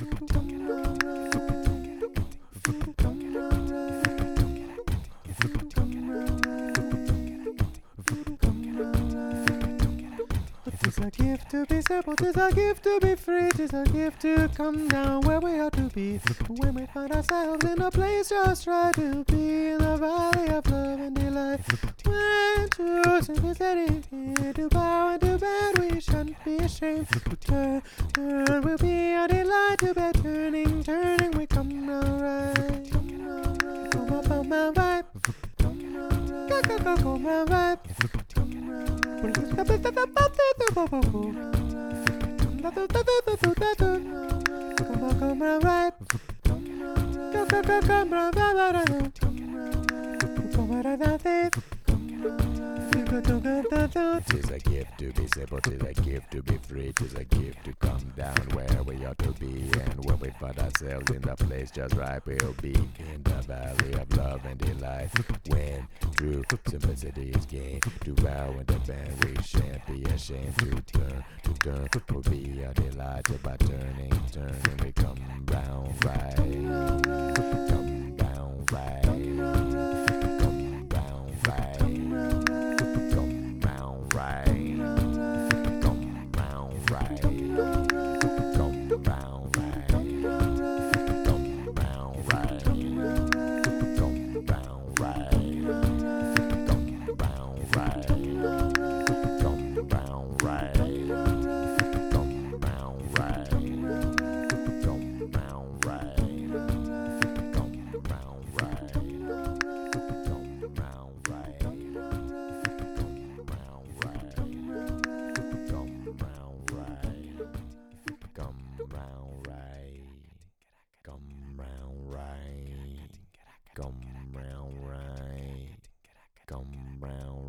Tis a gift to be simple, tis a gift to be free, tis a gift to come down where we ought to be. When we find ourselves in a place just right to be in the valley of love and delight. When true simplicity to bow and to bend, we shan't be ashamed. Turn, turn we'll be our delight to bed, turning, turning, we come alright. Come vibe. Come alright. Come. Come alright. Come. Come. Tis a gift to be simple, tis a gift to be free, tis a gift to come down where we ought to be. And when we find ourselves in the place just right, we'll be in the valley of love and delight. When true simplicity is gained, to bow and to bend, we shan't be ashamed to turn, to turn. Will be a delight by turning, turning, we come round right. Come round right. Come round